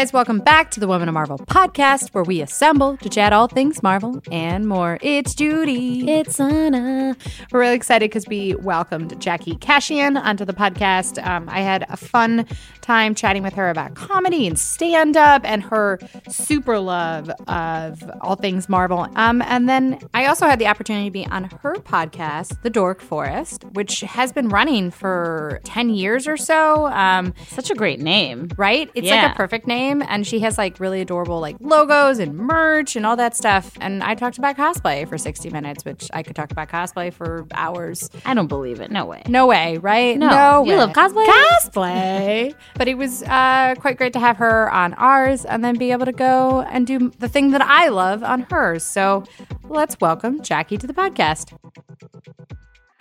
Guys, welcome back to the Women of Marvel podcast, where we assemble to chat all things Marvel and more. It's Judy. It's Sana. We're really excited because we welcomed Jackie Kashian onto the podcast. Um, I had a fun time chatting with her about comedy and stand up and her super love of all things Marvel. Um, and then I also had the opportunity to be on her podcast, The Dork Forest, which has been running for 10 years or so. Um, Such a great name. right? It's like a perfect name, and she has like really adorable like logos and merch and all that stuff. And I talked about cosplay for sixty minutes, which I could talk about cosplay for hours. I don't believe it. No way. No way, right? No. You way. love cosplay? Cosplay. but it was uh, quite great to have her on ours, and then be able to go and do the thing that I love on hers. So let's welcome Jackie to the podcast.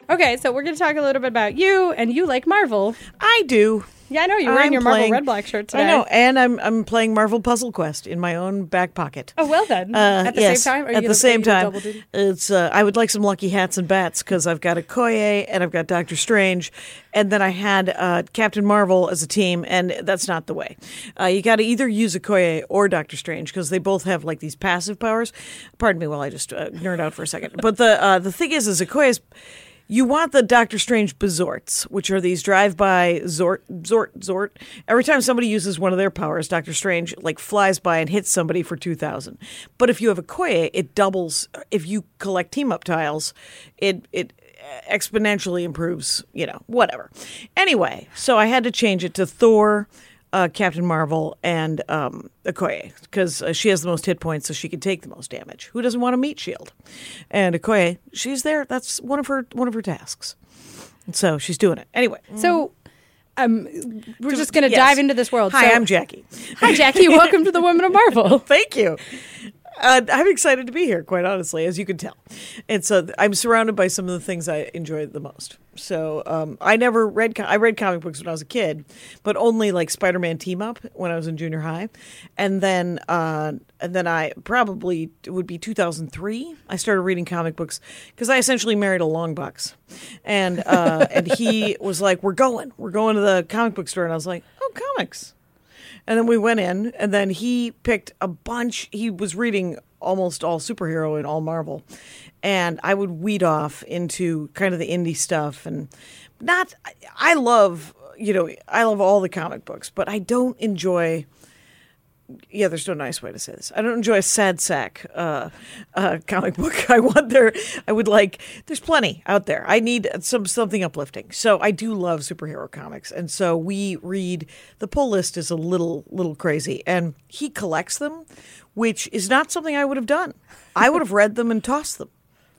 Okay, so we're going to talk a little bit about you, and you like Marvel. I do. Yeah, I know you're wearing your Marvel playing- Red Black shirt today. I know, and I'm I'm playing Marvel Puzzle Quest in my own back pocket. Oh, well then. Uh, At the yes, same time? Are you at gonna- the same are you gonna time, it's. Uh, I would like some lucky hats and bats because I've got Okoye and I've got Doctor Strange, and then I had uh, Captain Marvel as a team, and that's not the way. Uh, you got to either use Okoye or Doctor Strange because they both have like these passive powers. Pardon me while I just uh, nerd out for a second. But the uh, the thing is, is Okoye's. You want the Doctor Strange Bezorts, which are these drive-by Zort, Zort, Zort. Every time somebody uses one of their powers, Doctor Strange like flies by and hits somebody for two thousand. But if you have Okoye, it doubles. If you collect team-up tiles, it it exponentially improves. You know, whatever. Anyway, so I had to change it to Thor. Uh, Captain Marvel and um, Okoye because uh, she has the most hit points, so she can take the most damage. Who doesn't want a meat shield? And Okoye, she's there. That's one of her one of her tasks. And so she's doing it anyway. So, um, we're just going to Yes. dive into this world. Hi, So- I'm Jackie. Hi, Jackie. Welcome to the Women of Marvel. Thank you. Uh, I'm excited to be here, quite honestly, as you can tell. And so I'm surrounded by some of the things I enjoy the most. So um, I never read. Co- I read comic books when I was a kid, but only like Spider-Man team up when I was in junior high, and then uh, and then I probably it would be 2003. I started reading comic books because I essentially married a long box, and uh, and he was like, "We're going, we're going to the comic book store," and I was like, "Oh, comics." And then we went in, and then he picked a bunch. He was reading almost all superhero and all Marvel, and I would weed off into kind of the indie stuff and not. I love you know I love all the comic books, but I don't enjoy. Yeah, there's no nice way to say this. I don't enjoy a sad sack uh, uh, comic book. I want there. I would like. There's plenty out there. I need some something uplifting. So I do love superhero comics, and so we read. The pull list is a little little crazy, and he collects them, which is not something I would have done. I would have read them and tossed them,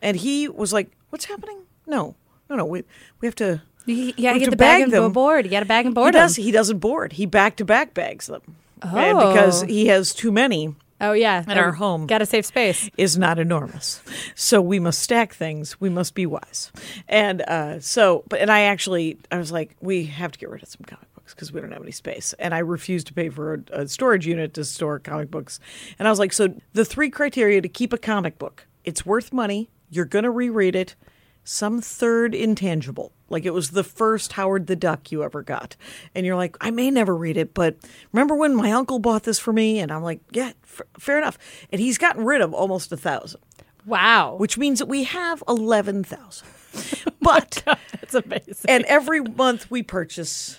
and he was like, "What's happening? No, no, no. We we have to." You, you got to get to the bag, bag and board. You got to bag and board He does. them. He doesn't board. He back to back bags them. And because Oh. he has too many Oh yeah, in our home. Got to save space. is not enormous. So we must stack things. We must be wise. And uh, so, but and I actually, I was like, we have to get rid of some comic books because we don't have any space. And I refused to pay for a, a storage unit to store comic books. And I was like, so the three criteria to keep a comic book: it's worth money. You're gonna reread it. Some third intangible, like it was the first Howard the Duck you ever got, and you're like, I may never read it, but remember when my uncle bought this for me? And I'm like, yeah, f- fair enough. And he's gotten rid of almost a thousand, Wow, which means that we have eleven thousand. But that's amazing. and every month we purchase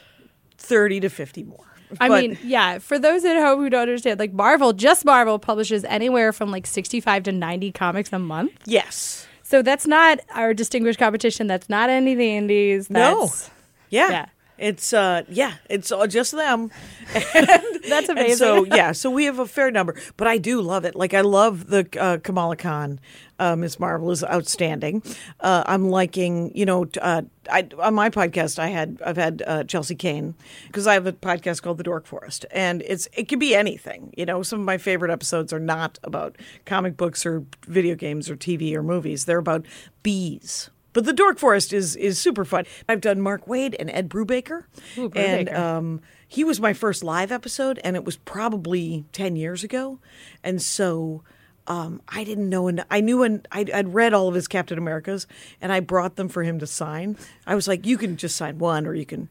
thirty to fifty more. I But- mean, yeah. For those at home who don't understand, like Marvel, just Marvel publishes anywhere from like sixty-five to ninety comics a month. yes, So that's not our distinguished competition. That's not any of the indies. no, That's, yeah. Yeah. It's uh yeah, it's all just them. that's And amazing. so yeah, so we have a fair number, but I do love it. Like I love the uh, Kamala Khan. Uh, Miss Marvel is outstanding. Uh, I'm liking, you know, uh, I, on my podcast, I had I've had uh, Chelsea Cain because I have a podcast called The Dork Forest, and it's it can be anything. You know, some of my favorite episodes are not about comic books or video games or TV or movies. They're about bees. But the Dork Forest is is super fun. I've done Mark Waid and Ed Brubaker, Ooh, and um, he was my first live episode, and it was probably ten years ago, and so um, I didn't know, and I knew, and I'd, I'd read all of his Captain Americas, and I brought them for him to sign. I was like, "You can just sign one, or you can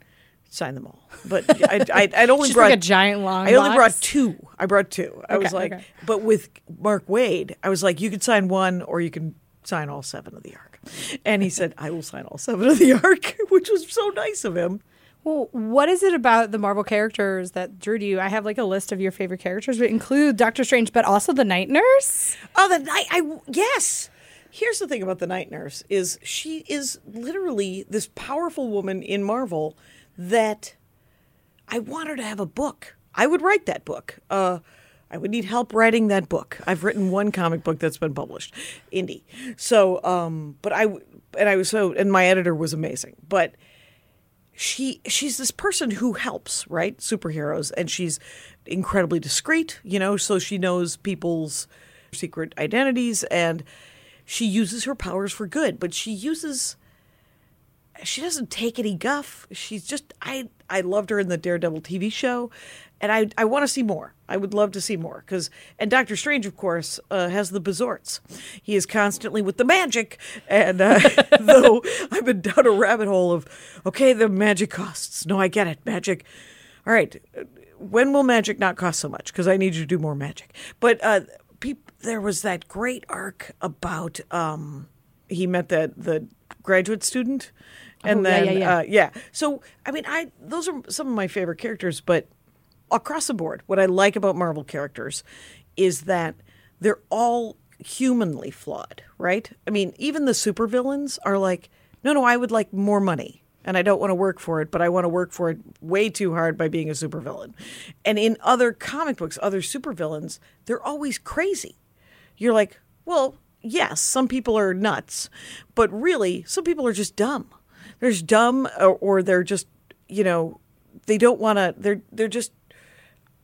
sign them all. But I, I, I'd only brought like a giant long I only brought two. I brought two. I was like, okay. but with Mark Waid, I was like, you could sign one or you can sign all seven of the arc. And he said, I will sign all seven of the arc, which was so nice of him. Well, what is it about the Marvel characters that drew to you? I have like a list of your favorite characters, but include Doctor Strange, but also the Night Nurse. Oh, the night. I yes. Here's the thing about the night nurse is she is literally this powerful woman in Marvel that I want her to have a book. I would write that book. Uh, I would need help writing that book. I've written one comic book that's been published, indie. So, um, but I and I was so and my editor was amazing, but she she's this person who helps right superheroes and she's incredibly discreet you know so she knows people's secret identities and she uses her powers for good but she uses she doesn't take any guff she's just i i loved her in the daredevil tv show and i i want to see more. I would love to see more because and doctor strange of course uh, has the bezorts he is constantly with the magic and uh, though i've been down a rabbit hole of okay the magic costs. No i get it. Magic. All right. When will magic not cost so much? Because i need you to do more magic. But uh peop- there was that great arc about um he met the the graduate student and Oh, yeah, then yeah, yeah. Uh, yeah. So i mean i those are some of my favorite characters but across the board what i like about marvel characters is that they're all humanly flawed right i mean even the supervillains are like no no i would like more money and i don't want to work for it but i want to work for it way too hard by being a supervillain and in other comic books other supervillains they're always crazy you're like, well, yes, some people are nuts, but really, some people are just dumb. They're just dumb, or, or they're just, you know, they don't want to. They're they're just.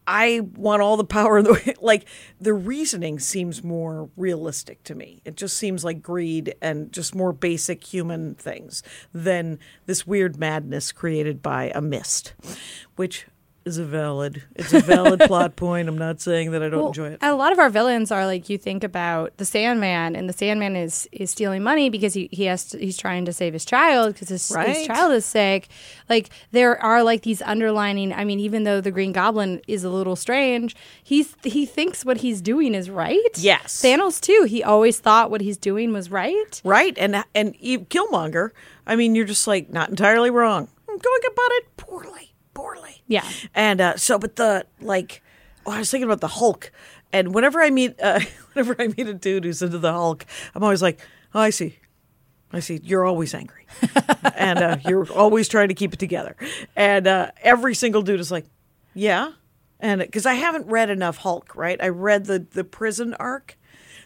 I want all the power the. Like the reasoning seems more realistic to me. It just seems like greed and just more basic human things than this weird madness created by a mist, which is a valid. It's a valid plot point. I'm not saying that I don't Well, enjoy it. A lot of our villains are like you think about the Sandman, and the Sandman is is stealing money because he, he has to, he's trying to save his child because his, Right. his child is sick. Like there are like these underlining. I mean, even though the Green Goblin is a little strange, he's he thinks what he's doing is right. Yes. Thanos too. He always thought what he's doing was right. Right, and and Killmonger. I mean, you're just like not entirely wrong. I'm going about it poorly, poorly. Yeah. And uh, so, but the like, oh, I was thinking about the Hulk, and whenever I meet, uh, whenever I meet a dude who's into the Hulk, I'm always like, oh, I see. I see. You're always angry, and uh, you're always trying to keep it together. And uh, every single dude is like, yeah, and because I haven't read enough Hulk, right? I read the the prison arc.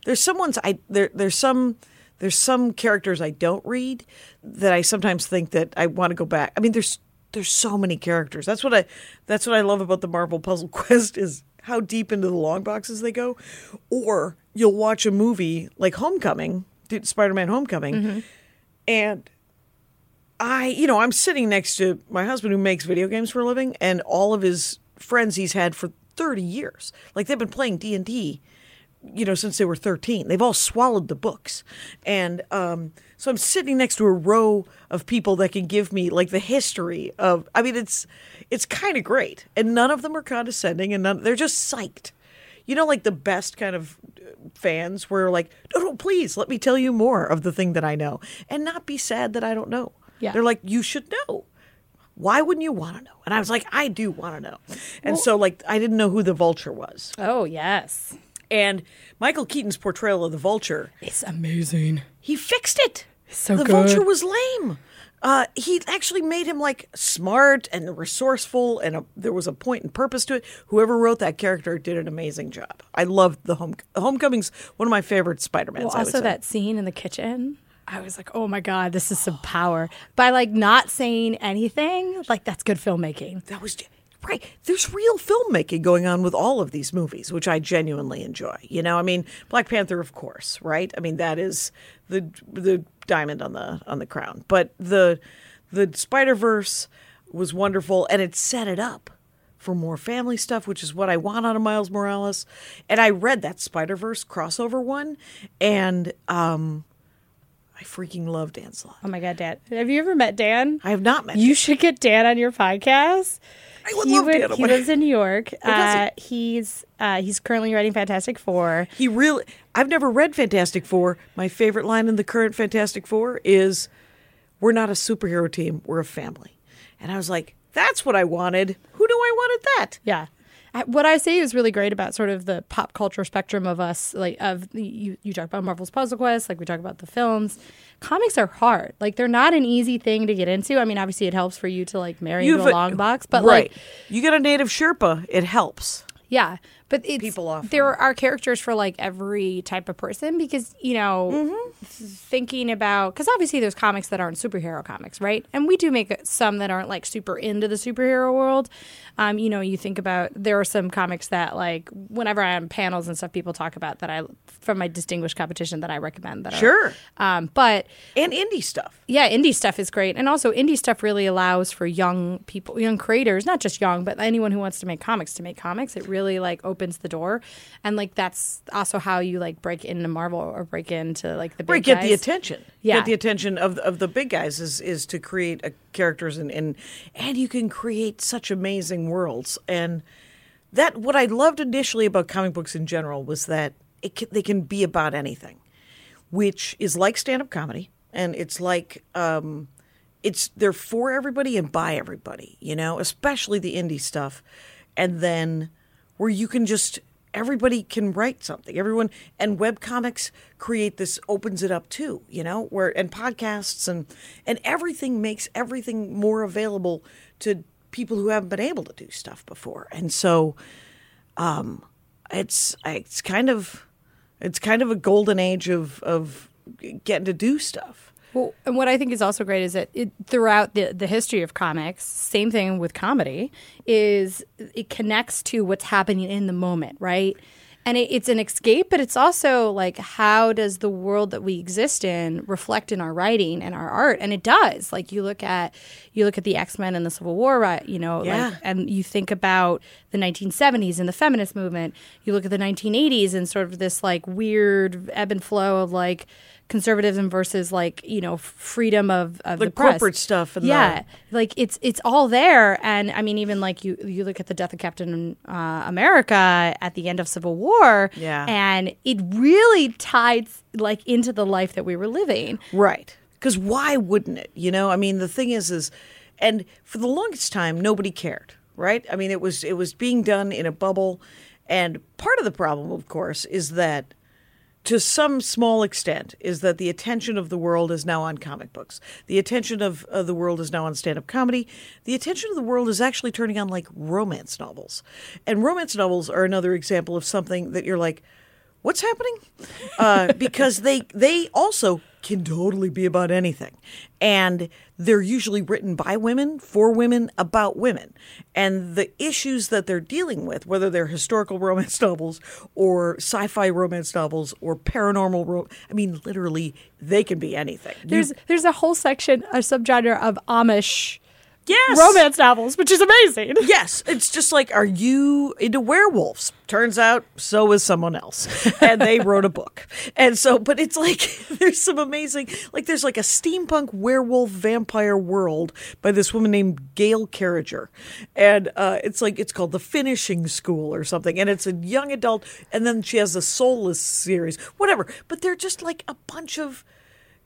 There's some ones I there there's some there's some characters I don't read that I sometimes think that I want to go back. I mean, there's there's so many characters. That's what I that's what I love about the Marvel Puzzle Quest is how deep into the long boxes they go. Or you'll watch a movie like Homecoming, Spider-Man Homecoming, and I, you know, I'm sitting next to my husband who makes video games for a living, and all of his friends he's had for 30 years. Like they've been playing D and D, you know, since they were 13. They've all swallowed the books, and um, so I'm sitting next to a row of people that can give me like the history of. I mean, it's it's kind of great, and none of them are condescending, and none, they're just psyched. You know, like the best kind of uh, fans where like, no, no, please let me tell you more of the thing that I know, and not be sad that I don't know. Yeah. They're like, you should know. Why wouldn't you want to know? And I was like, I do want to know. And so, like, I didn't know who the vulture was. Oh yes, And Michael Keaton's portrayal of the vulture, it's amazing. he fixed it. So the good. vulture was lame. Uh, he actually made him like smart and resourceful, and a, there was a point and purpose to it. Whoever wrote that character did an amazing job. I loved the home. Homecoming's one of my favorite Spider-Mans. Well, I would also that scene in the kitchen. I was like, oh my God, this is some power. By like not saying anything, like that's good filmmaking. that was right. There's real filmmaking going on with all of these movies, which I genuinely enjoy. You know, I mean, Black Panther, of course, right? I mean, that is the the diamond on the on the crown. But the the Spider Verse was wonderful, and it set it up for more family stuff, which is what I want out of Miles Morales. And I read that Spider Verse crossover one, and um, I freaking love Dan Slott. Oh my god, Dan! Have you ever met Dan? I have not met. You should get Dan on your podcast. I would he love would- He lives in New York. Uh, he's uh, he's currently writing Fantastic Four. He really. I've never read Fantastic Four. My favorite line in the current Fantastic Four is, "We're not a superhero team. We're a family." And I was like, "That's what I wanted. Who knew I wanted that?" Yeah. What I say is really great about sort of the pop culture spectrum of us, like of the- you. You talk about Marvel's Puzzle Quest, like we talk about the films. Comics are hard. Like they're not an easy thing to get into. I mean, obviously it helps for you to like marry You into a- long box, but right. like you get a native Sherpa, it helps. Yeah, but it's People often- there are characters for like every type of person because you know Mm-hmm. thinking about because obviously there's comics that aren't superhero comics, right? And we do make some that aren't like super into the superhero world. Um, you know, you think about there are some comics that like whenever I'm on panels and stuff, people talk about that I from my distinguished competition that I recommend that. Sure. Are, um, but And indie stuff. yeah, indie stuff is great, and also indie stuff really allows for young people, young creators, not just young, but anyone who wants to make comics to make comics. It really like opens the door, and like that's also how you like break into Marvel or break into like the big Right, get the attention. Yeah. Get the attention of of the big guys is is to create a characters and and and you can create such amazing worlds. And that what I loved initially about comic books in general was that it can, they can be about anything, which is like stand up comedy, and it's like um, it's they're for everybody and by everybody. You know, especially the indie stuff, and then where you can just everybody can write something. Everyone and web comics create this opens it up too you know where and podcasts and and everything makes everything more available to people who haven't been able to do stuff before. And so um it's it's kind of it's kind of a golden age of of getting to do stuff Well, and what I think is also great is that it, throughout the, the history of comics, same thing with comedy, is it connects to what's happening in the moment, right? And it, it's an escape, but it's also like how does the world that we exist in reflect in our writing and our art? And it does. Like you look at you look at the X Men and the Civil War, right? You know, Yeah. like, and you think about the 1970s and the feminist movement. You look at the 1980s and sort of this like weird ebb and flow of like conservatism versus like you know freedom of, of The the, press. corporate stuff and the- yeah like it's it's all there and i mean even like you you look at the death of captain uh, america at the end of civil war Yeah. and it really tied like into the life that we were living Right. Because why wouldn't it? You know, I mean, the thing is, is, and for the longest time, nobody cared. Right. I mean, it was it was being done in a bubble, and part of the problem, of course, is that to some small extent is that the attention of the world is now on comic books. The attention of, of the world is now on stand up comedy. The attention of the world is actually turning on like romance novels. And romance novels are another example of something that you're like, what's happening? Uh, because they they also can totally be about anything. And they're usually written by women, for women, about women. And the issues that they're dealing with, whether they're historical romance novels or sci fi romance novels or paranormal, ro- I mean, literally, they can be anything. You- there's there's a whole section a subgenre of amish yes! romance novels which is amazing Yes, it's just like, are you into werewolves? Turns out, so is someone else, and they wrote a book. And so, but it's like there's some amazing, like there's like a steampunk werewolf vampire world by this woman named Gail Carriger, and uh, it's like it's called the Finishing School or something, and it's a young adult, and then she has a Soulless series, whatever. But they're just like a bunch of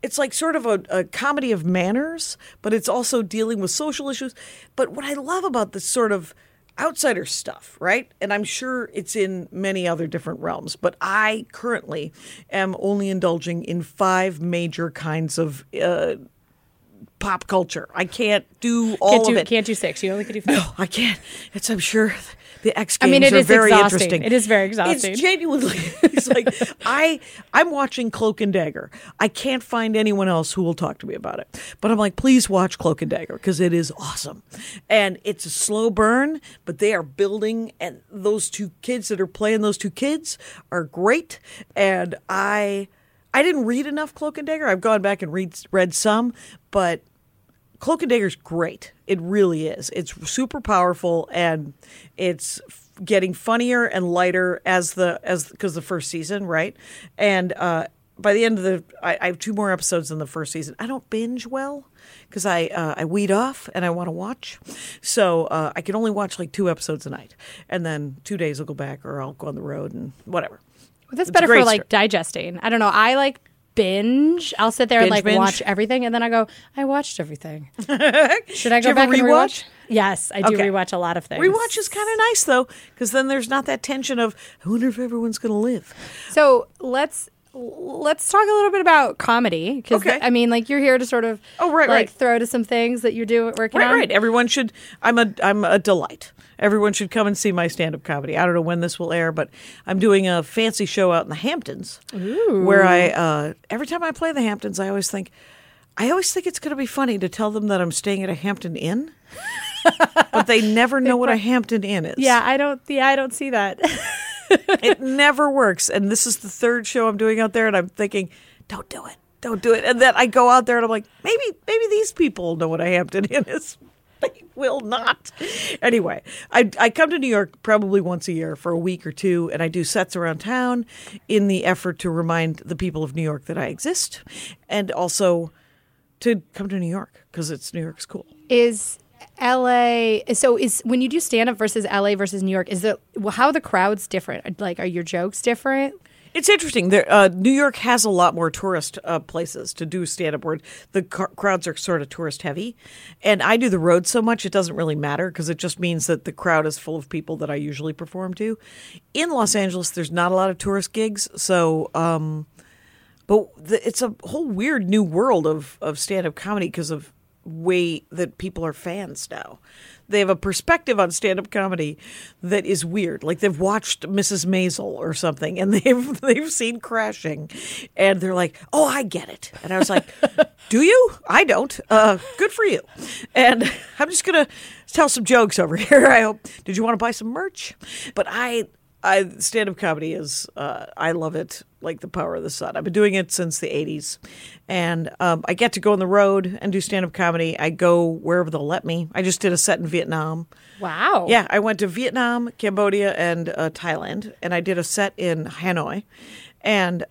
it's like sort of a, a comedy of manners, but it's also dealing with social issues. But what I love about this sort of outsider stuff, right? And I'm sure it's in many other different realms, but I currently am only indulging in five major kinds of uh, pop culture. I can't do all can't of do it. can't do six you only can do five No, I can't. It's I'm sure the X I Games mean, it are is very exhausting. interesting. It is very exhausting. It's genuinely. It's like I I'm watching Cloak and Dagger. I can't find anyone else who will talk to me about it. But I'm like, please watch Cloak and Dagger because it is awesome, and it's a slow burn. But they are building, and those two kids that are playing those two kids are great. And I I didn't read enough Cloak and Dagger. I've gone back and read read some, but Cloak and Dagger's great. It really is. It's super powerful and it's getting funnier and lighter as the as because the first season, right? And uh by the end of the, I, I have two more episodes in the first season. I don't binge well because I uh, I weed off and I want to watch, so uh, I can only watch like two episodes a night, and then two days I'll go back or I'll go on the road and whatever. Well, that's It's better for like digesting. I don't know. I like binge. I'll sit there and like binge? watch everything, and then I go, I watched everything. Should I go back and rewatch? rewatch? Yes, I do Okay. rewatch a lot of things. Rewatch is kind of nice though, because then there's not that tension of I wonder if everyone's going to live. So let's let's talk a little bit about comedy because Okay. I mean, like you're here to sort of Oh, right, like right. throw to some things that you're doing working Right, on. right. Everyone should. I'm a I'm a delight. Everyone should come and see my stand up comedy. I don't know when this will air, but I'm doing a fancy show out in the Hamptons, where I uh, every time I play the Hamptons, I always think. I always think it's going to be funny to tell them that I'm staying at a Hampton Inn, but they never know what a Hampton Inn is. Yeah, I don't. Yeah, I don't see that. it never works. And this is the third show I'm doing out there, and I'm thinking, don't do it, don't do it. And then I go out there, and I'm like, maybe, maybe these people know what a Hampton Inn is. They will not. Anyway, I I come to New York probably once a year for a week or two, and I do sets around town in the effort to remind the people of New York that I exist, and also to come to New York because it's New York's cool. is LA so is when you do stand up versus LA versus New York is the well, how are the crowds different like are your jokes different It's interesting. There, uh, New York has a lot more tourist uh, places to do stand up where the car- crowds are sort of tourist heavy. And I do the road so much, it doesn't really matter because it just means that the crowd is full of people that I usually perform to. In Los Angeles, there's not a lot of tourist gigs. So, um, but the, it's a whole weird new world of, of stand up comedy because of way that people are fans now. They have a perspective on stand up comedy that is weird. Like they've watched Mrs. Maisel or something and they've they've seen crashing and they're like, Oh, I get it. And I was like, Do you? I don't. Uh good for you. And I'm just gonna tell some jokes over here. I hope did you want to buy some merch? But I I stand up comedy is uh, I love it like the power of the sun. I've been doing it since the '80s, and um, I get to go on the road and do stand up comedy. I go wherever they'll let me. I just did a set in Vietnam. wow Yeah, I went to Vietnam, Cambodia, and uh, Thailand, and I did a set in Hanoi, and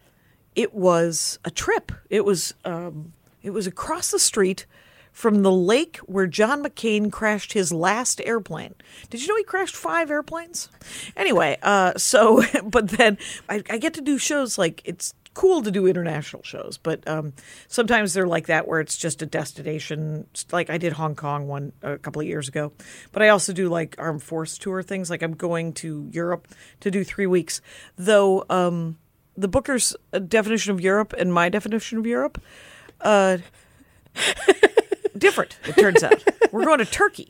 it was a trip. It was um, it was across the street from the lake where John McCain crashed his last airplane. Did you know he crashed five airplanes? Anyway, uh, so but then I, I get to do shows like it's cool to do international shows, but um, sometimes they're like that where it's just a destination. Like I did Hong Kong one a couple of years ago, but I also do like armed force tour things. Like I'm going to Europe to do three weeks, though. Um, the Booker's uh, definition of Europe and my definition of Europe, uh, different. It turns out we're going to Turkey,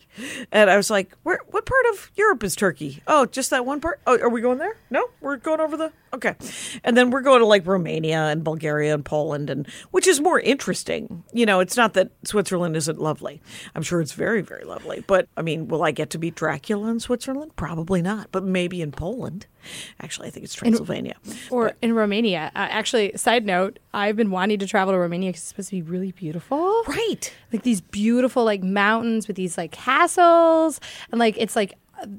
and I was like, "Where? What part of Europe is Turkey? Oh, just that one part. Oh, are we going there? No, we're going over the okay." And then we're going to like Romania and Bulgaria and Poland, and which is more interesting. You know, it's not that Switzerland isn't lovely. I'm sure it's very, very lovely. But I mean, will I get to be Dracula in Switzerland? Probably not. But maybe in Poland. Actually, I think it's Transylvania. or in Romania uh, actually side note I've been wanting to travel to Romania because it's supposed to be really beautiful right. like these beautiful like mountains with these like castles and like it's like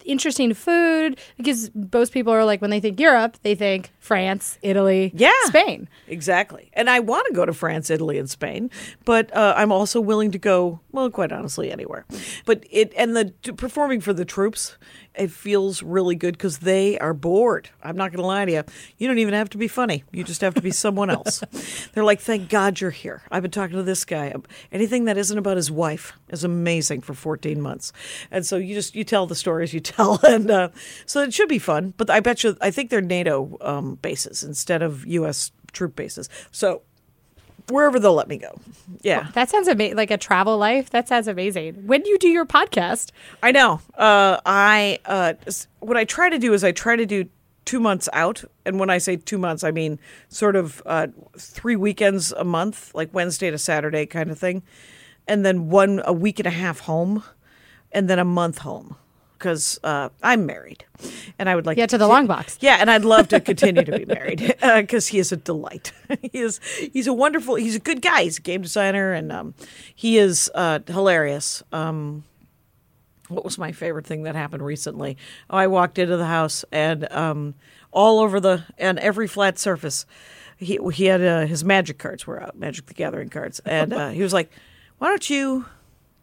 interesting food because most people are like when they think Europe they think France Italy Yeah. Spain Exactly. And I want to go to France, Italy, and Spain, but uh, I'm also willing to go, well, quite honestly, anywhere. But it, and the performing for the troops, it feels really good because they are bored. I'm not going to lie to you. You don't even have to be funny. You just have to be someone else. They're like, thank God you're here. I've been talking to this guy. Anything that isn't about his wife is amazing for 14 months. And so you just, you tell the stories you tell. And uh, so it should be fun. But I bet you, I think they're NATO um, bases instead of U.S. troop bases. So wherever they'll let me go. Yeah. that sounds amazing like a travel life that sounds amazing when do you do your podcast I know. Uh, I uh, what I try to do is I try to do two months out, and when I say two months, I mean sort of uh, three weekends a month, like Wednesday to Saturday kind of thing, and then one a week and a half home, and then a month home. Because uh, I'm married, and I would like yeah to the long box yeah, and I'd love to continue to be married because he is a delight. he is he's a wonderful he's a good guy. He's a game designer and um, he is uh, hilarious. Um, what was my favorite thing that happened recently? Oh, I walked into the house and um, all over the and every flat surface. he he had uh, his magic cards were out, Magic the Gathering cards, and uh, he was like, "Why don't you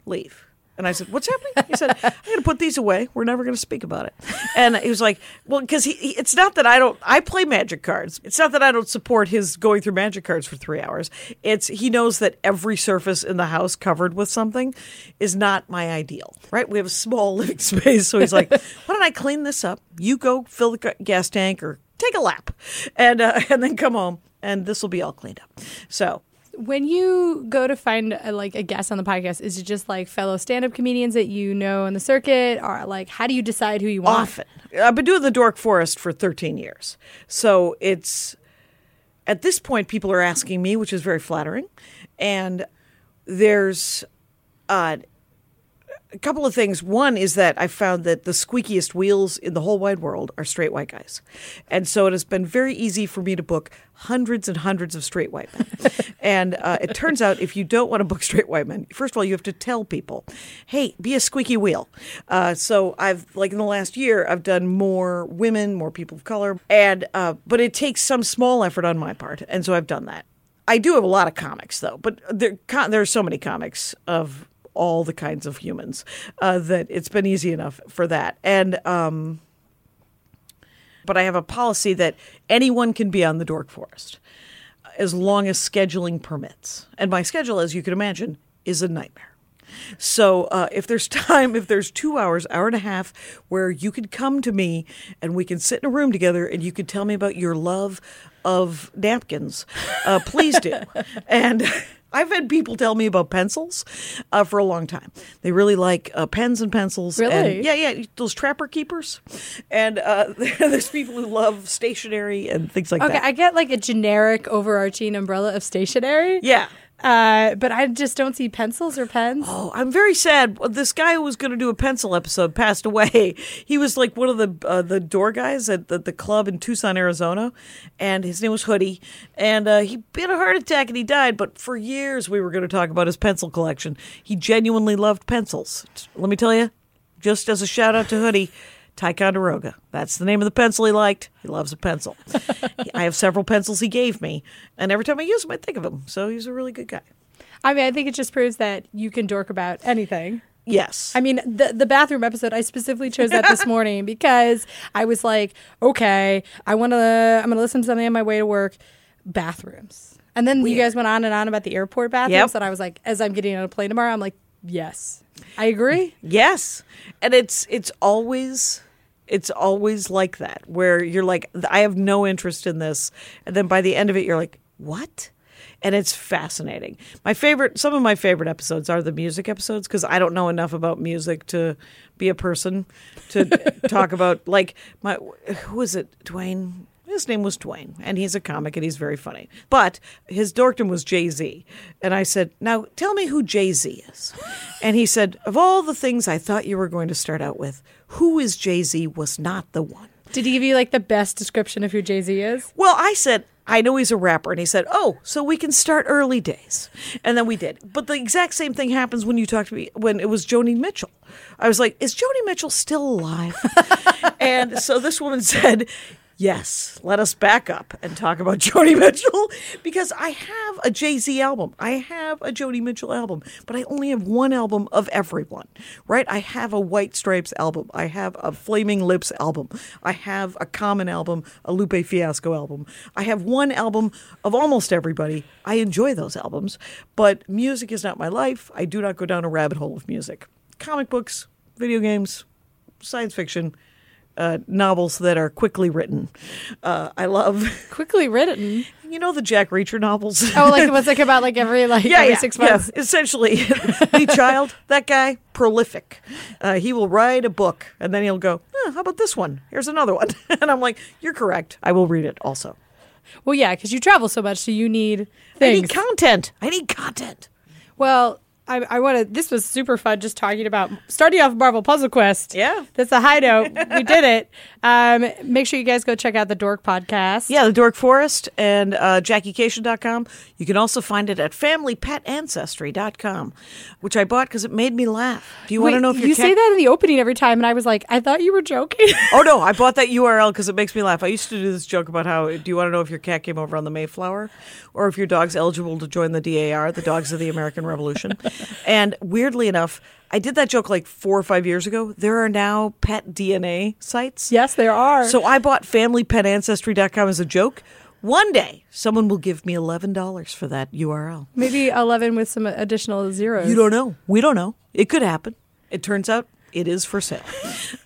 leave?" And I said, "What's happening?" He said, "I'm going to put these away. We're never going to speak about it." And he was like, "Well, because he, he, it's not that I don't. I play magic cards. It's not that I don't support his going through magic cards for three hours. It's he knows that every surface in the house covered with something is not my ideal. Right? We have a small living space, so he's like, "Why don't I clean this up? You go fill the gas tank or take a lap, and uh, and then come home, and this will be all cleaned up." So When you go to find a, like a guest on the podcast, is it just like fellow stand-up comedians that you know in the circuit, or like how do you decide who you want? often. I've been doing the Dork Forest for 13 years. So it's at this point people are asking me, which is very flattering. And there's uh, a couple of things. One is that I found that the squeakiest wheels in the whole wide world are straight white guys. And so it has been very easy for me to book hundreds and hundreds of straight white men. and uh, it turns out if you don't want to book straight white men, first of all, you have to tell people, hey, be a squeaky wheel. Uh, so I've, like in the last year, I've done more women, more people of color. And, uh, but it takes some small effort on my part. And so I've done that. I do have a lot of comics though, but there, there are so many comics of all the kinds of humans uh, that it's been easy enough for that. And um, but I have a policy that anyone can be on the Dork Forest as long as scheduling permits. And my schedule, as you can imagine, is a nightmare. So uh, if there's time, if there's two hours, hour and a half, where you could come to me and we can sit in a room together and you could tell me about your love of napkins, uh, please do. and I've had people tell me about pencils uh, for a long time. They really like uh, pens and pencils. and- Really? yeah, yeah. Those trapper keepers. And uh, there's people who love stationery and things like Okay, that. Okay, I get like a generic overarching umbrella of stationery. yeah. Uh, but I just don't see pencils or pens. Oh, I'm very sad. This guy who was going to do a pencil episode passed away. He was like one of the uh, the door guys at the, the club in Tucson, Arizona, and his name was Hoodie. And uh, he had a heart attack and he died. But for years, we were going to talk about his pencil collection. He genuinely loved pencils. Let me tell you, just as a shout out to Hoodie. Ticonderoga. That's the name of the pencil he liked. He loves a pencil. I have several pencils he gave me, and every time I use them, I think of him. So he's a really good guy. I mean, I think it just proves that you can dork about anything. Yes. I mean, the the bathroom episode, I specifically chose that this morning because I was like, okay, I want to, I'm going to listen to something on my way to work. Bathrooms. And then you guys went on and on about the airport bathrooms. Yep. And I was like, as I'm getting on a plane tomorrow, I'm like, yes, I agree. Yes. And it's it's always it's always like that where you're like I have no interest in this and then by the end of it you're like what? And it's fascinating. My favorite some of my favorite episodes are the music episodes cuz I don't know enough about music to be a person to talk about like my who is it? Dwayne his name was Dwayne, and he's a comic and he's very funny. But his dorkdom was Jay Z. And I said, Now tell me who Jay Z is. And he said, Of all the things I thought you were going to start out with, who is Jay Z was not the one. Did he give you like the best description of who Jay Z is? Well, I said, I know he's a rapper. And he said, Oh, so we can start early days. And then we did. But the exact same thing happens when you talk to me when it was Joni Mitchell. I was like, Is Joni Mitchell still alive? and so this woman said, Yes, let us back up and talk about Joni Mitchell because I have a Jay Z album. I have a Joni Mitchell album, but I only have one album of everyone, right? I have a White Stripes album. I have a Flaming Lips album. I have a Common album, a Lupe Fiasco album. I have one album of almost everybody. I enjoy those albums, but music is not my life. I do not go down a rabbit hole of music. Comic books, video games, science fiction uh, novels that are quickly written. Uh, I love, Quickly written. you know, the Jack Reacher novels. Oh, like what's like about like every like yeah, every six months? Yeah. Essentially, Lee Child, that guy, prolific. Uh, he will write a book and then he'll go, "Huh, "How about this one? Here's another one." and I'm like, "You're correct. I will read it also. Well, yeah, because you travel so much, so you need I need content. I need content." well, I, I want to. This was super fun. Just talking about starting off Marvel Puzzle Quest. Yeah. that's a high note. we did it. Um, make sure you guys go check out the Dork podcast. Yeah, the Dork Forest and uh, JackieKashian.com. You can also find it at FamilyPetAncestry.com, which I bought because it made me laugh. Do you want to know if you cat- say that in the opening every time, and I was like, I thought you were joking. Oh no, I bought that URL because it makes me laugh. I used to do this joke about how do you want to know if your cat came over on the Mayflower or if your dog's eligible to join the DAR, the Dogs of the American Revolution. And weirdly enough, I did that joke like four or five years ago. There are now pet DNA sites. yes, there are. So I bought FamilyPetAncestry.com as a joke. One day, someone will give me eleven dollars for that URL. maybe eleven with some additional zeros. You don't know. We don't know. It could happen. It turns out it is for sale.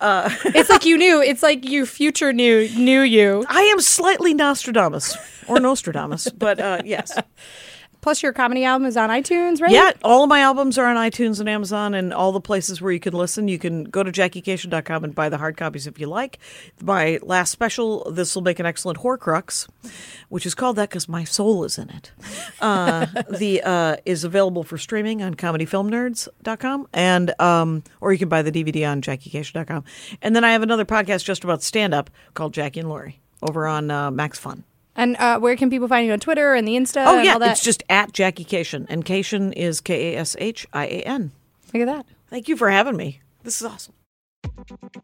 It's like you knew. It's like you future knew knew you. I am slightly Nostradamus or Nostradamus, but uh, yes. Plus, your comedy album is on iTunes, right? Yeah, all of my albums are on iTunes and Amazon and all the places where you can listen. You can go to JackieKashian.com and buy the hard copies if you like. My last special, This Will Make an Excellent Horcrux, which is called that because my soul is in it, uh, the uh, is available for streaming on comedyfilmnerds.com and um, or you can buy the DVD on JackieKashian.com. And then I have another podcast just about stand-up called Jackie and Laurie over on uh, Max Fun. And uh, where can people find you on Twitter and the Insta? Oh and yeah, all that? it's just at Jackie Kashian, and Kashian is K A S H I A N. look at that. Thank you for having me. This is awesome.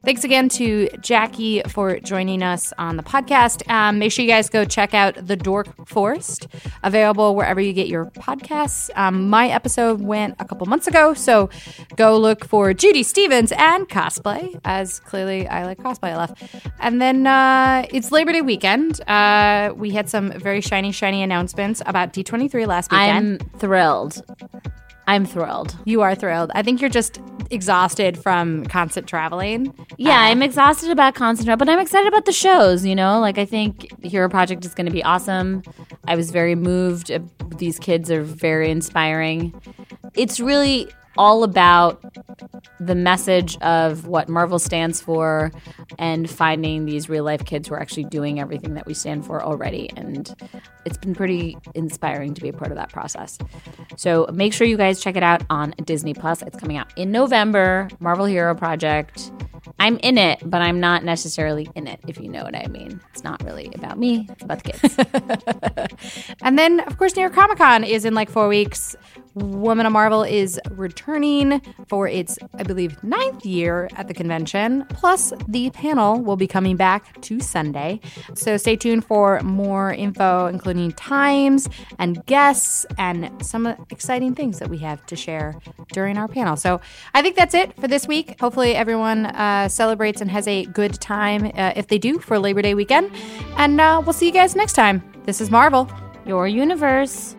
Thanks again to Jackie for joining us on the podcast. Um, make sure you guys go check out The Dork Forest, available wherever you get your podcasts. Um, my episode went a couple months ago, so go look for Judy Stevens and cosplay, as clearly I like cosplay a lot. And then uh, it's Labor Day weekend. Uh, we had some very shiny, shiny announcements about D23 last weekend. I'm thrilled. I'm thrilled. you are thrilled. I think you're just exhausted from constant traveling. Yeah, I'm exhausted about Concentrate, but I'm excited about the shows, you know? Like, I think Hero Project is going to be awesome. I was very moved. Uh, These kids are very inspiring. It's really all about the message of what Marvel stands for and finding these real life kids who are actually doing everything that we stand for already. And it's been pretty inspiring to be a part of that process. So make sure you guys check it out on Disney Plus. It's coming out in November. Marvel Hero Project. I'm in it, but I'm not necessarily in it, if you know what I mean. It's not really about me, it's about the kids. And then, of course, New York Comic Con is in like four weeks. Women of Marvel is returning for its, I believe, ninth year at the convention. Plus, the panel will be coming back to Sunday. So stay tuned for more info, including times and guests and some exciting things that we have to share during our panel. So I think that's it for this week. Hopefully, everyone uh, celebrates and has a good time uh, if they do for Labor Day weekend. And uh, we'll see you guys next time. This is Marvel. Your universe.